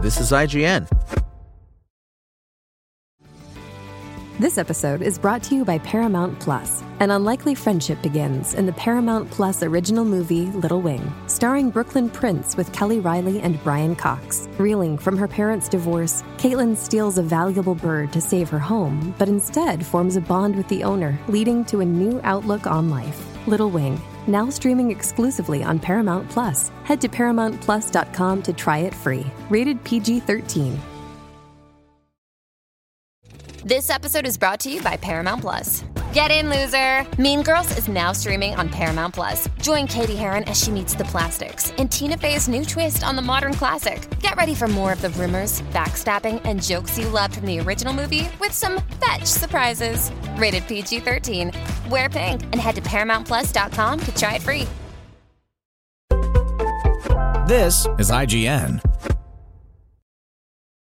This is IGN. This episode is brought to you by Paramount Plus. An unlikely friendship begins in the Paramount Plus original movie Little Wing, starring Brooklyn Prince with Kelly Reilly and Brian Cox. Reeling from her parents' divorce, Caitlin steals a valuable bird to save her home, but instead forms a bond with the owner, leading to a new outlook on life. Little Wing, now streaming exclusively on Paramount Plus. Head to ParamountPlus.com to try it free. Rated PG 13. This episode is brought to you by Paramount Plus. Get in, loser! Mean Girls is now streaming on Paramount Plus. Join Cady Heron as she meets the plastics in Tina Fey's new twist on the modern classic. Get ready for more of the rumors, backstabbing, and jokes you loved from the original movie with some fetch surprises. Rated PG 13. Wear pink and head to ParamountPlus.com to try it free. This is IGN.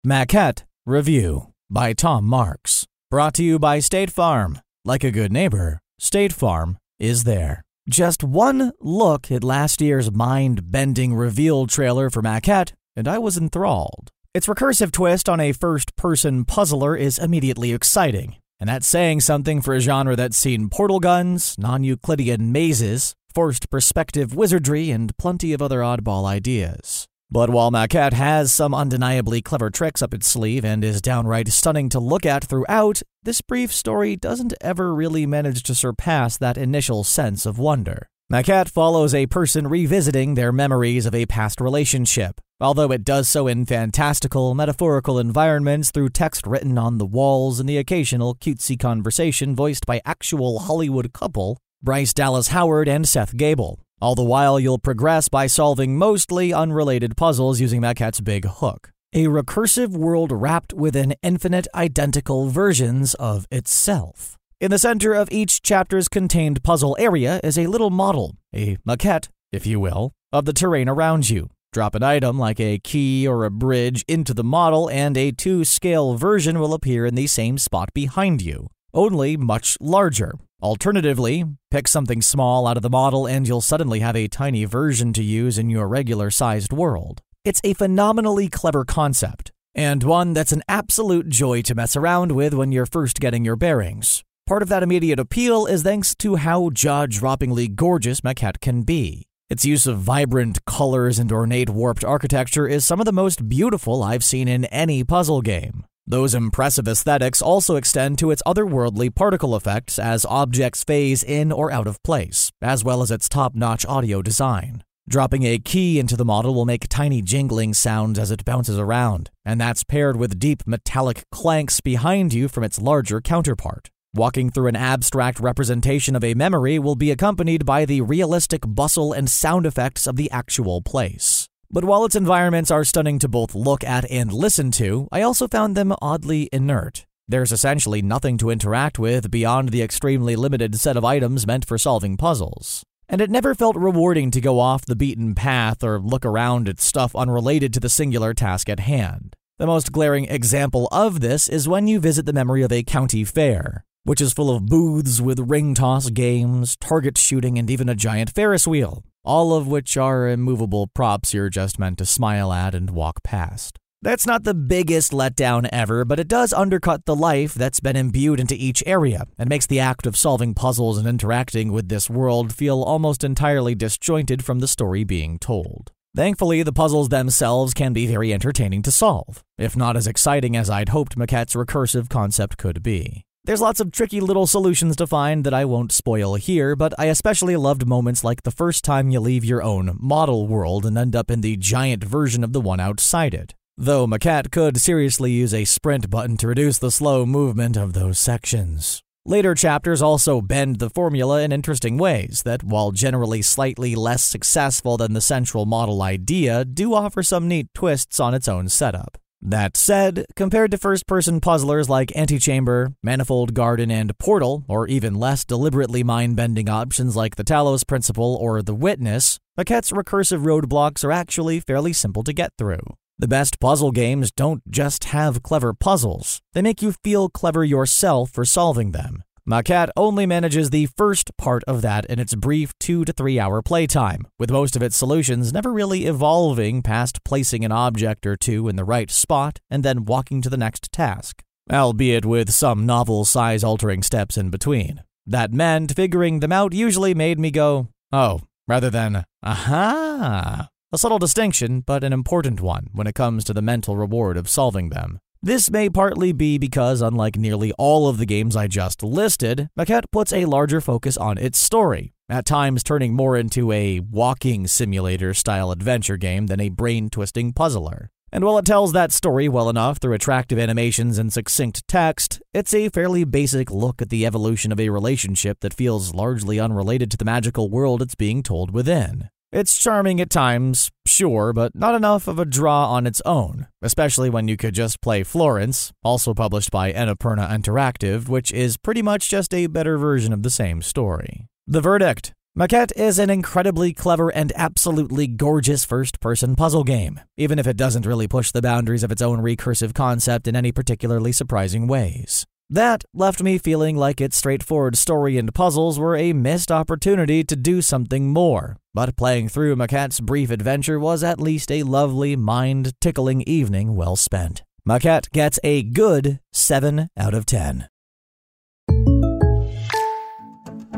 Maquette Review by Tom Marks. Brought to you by State Farm. Like a good neighbor, State Farm is there. Just one look at last year's mind bending reveal trailer for Maquette, and I was enthralled. Its recursive twist on a first person puzzler is immediately exciting, and that's saying something for a genre that's seen portal guns, non Euclidean mazes, forced perspective wizardry, and plenty of other oddball ideas. But while Maquette has some undeniably clever tricks up its sleeve and is downright stunning to look at throughout, this brief story doesn't ever really manage to surpass that initial sense of wonder. Maquette follows a person revisiting their memories of a past relationship, although it does so in fantastical, metaphorical environments through text written on the walls and the occasional cutesy conversation voiced by actual Hollywood couple Bryce Dallas Howard and Seth Gabel. All the while, you'll progress by solving mostly unrelated puzzles using Maquette's big hook. A recursive world wrapped within infinite identical versions of itself. In the center of each chapter's contained puzzle area is a little model, a maquette, if you will, of the terrain around you. Drop an item like a key or a bridge into the model, and a two scale version will appear in the same spot behind you, only much larger. Alternatively, pick something small out of the model and you'll suddenly have a tiny version to use in your regular sized world. It's a phenomenally clever concept, and one that's an absolute joy to mess around with when you're first getting your bearings. Part of that immediate appeal is thanks to how jaw droppingly gorgeous Maquette can be. Its use of vibrant colors and ornate warped architecture is some of the most beautiful I've seen in any puzzle game. Those impressive aesthetics also extend to its otherworldly particle effects as objects phase in or out of place, as well as its top notch audio design. Dropping a key into the model will make tiny jingling sounds as it bounces around, and that's paired with deep metallic clanks behind you from its larger counterpart. Walking through an abstract representation of a memory will be accompanied by the realistic bustle and sound effects of the actual place. But while its environments are stunning to both look at and listen to, I also found them oddly inert. There's essentially nothing to interact with beyond the extremely limited set of items meant for solving puzzles. And it never felt rewarding to go off the beaten path or look around at stuff unrelated to the singular task at hand. The most glaring example of this is when you visit the memory of a county fair, which is full of booths with ring toss games, target shooting, and even a giant Ferris wheel all of which are immovable props you're just meant to smile at and walk past. That's not the biggest letdown ever, but it does undercut the life that's been imbued into each area and makes the act of solving puzzles and interacting with this world feel almost entirely disjointed from the story being told. Thankfully, the puzzles themselves can be very entertaining to solve, if not as exciting as I'd hoped Maquette's recursive concept could be. There's lots of tricky little solutions to find that I won't spoil here, but I especially loved moments like the first time you leave your own model world and end up in the giant version of the one outside it. Though Maquette could seriously use a sprint button to reduce the slow movement of those sections. Later chapters also bend the formula in interesting ways that, while generally slightly less successful than the central model idea, do offer some neat twists on its own setup. That said, compared to first person puzzlers like Antichamber, Manifold Garden, and Portal, or even less deliberately mind bending options like the Talos Principle or The Witness, Maquette's recursive roadblocks are actually fairly simple to get through. The best puzzle games don't just have clever puzzles, they make you feel clever yourself for solving them. Maquette only manages the first part of that in its brief two to three hour playtime, with most of its solutions never really evolving past placing an object or two in the right spot and then walking to the next task, albeit with some novel size altering steps in between. That meant figuring them out usually made me go, oh, rather than, aha. A subtle distinction, but an important one when it comes to the mental reward of solving them. This may partly be because, unlike nearly all of the games I just listed, Maquette puts a larger focus on its story, at times turning more into a walking simulator style adventure game than a brain twisting puzzler. And while it tells that story well enough through attractive animations and succinct text, it's a fairly basic look at the evolution of a relationship that feels largely unrelated to the magical world it's being told within. It's charming at times, sure, but not enough of a draw on its own, especially when you could just play Florence, also published by Annapurna Interactive, which is pretty much just a better version of the same story. The verdict Maquette is an incredibly clever and absolutely gorgeous first person puzzle game, even if it doesn't really push the boundaries of its own recursive concept in any particularly surprising ways. That left me feeling like its straightforward story and puzzles were a missed opportunity to do something more. But playing through Maquette's brief adventure was at least a lovely, mind tickling evening well spent. Maquette gets a good 7 out of 10.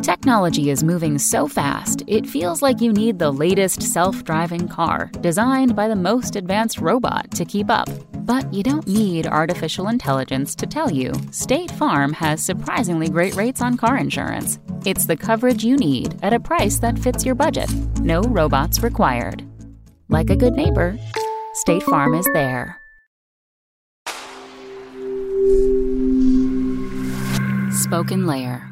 Technology is moving so fast, it feels like you need the latest self driving car designed by the most advanced robot to keep up. But you don't need artificial intelligence to tell you State Farm has surprisingly great rates on car insurance. It's the coverage you need at a price that fits your budget. No robots required. Like a good neighbor, State Farm is there. Spoken Layer.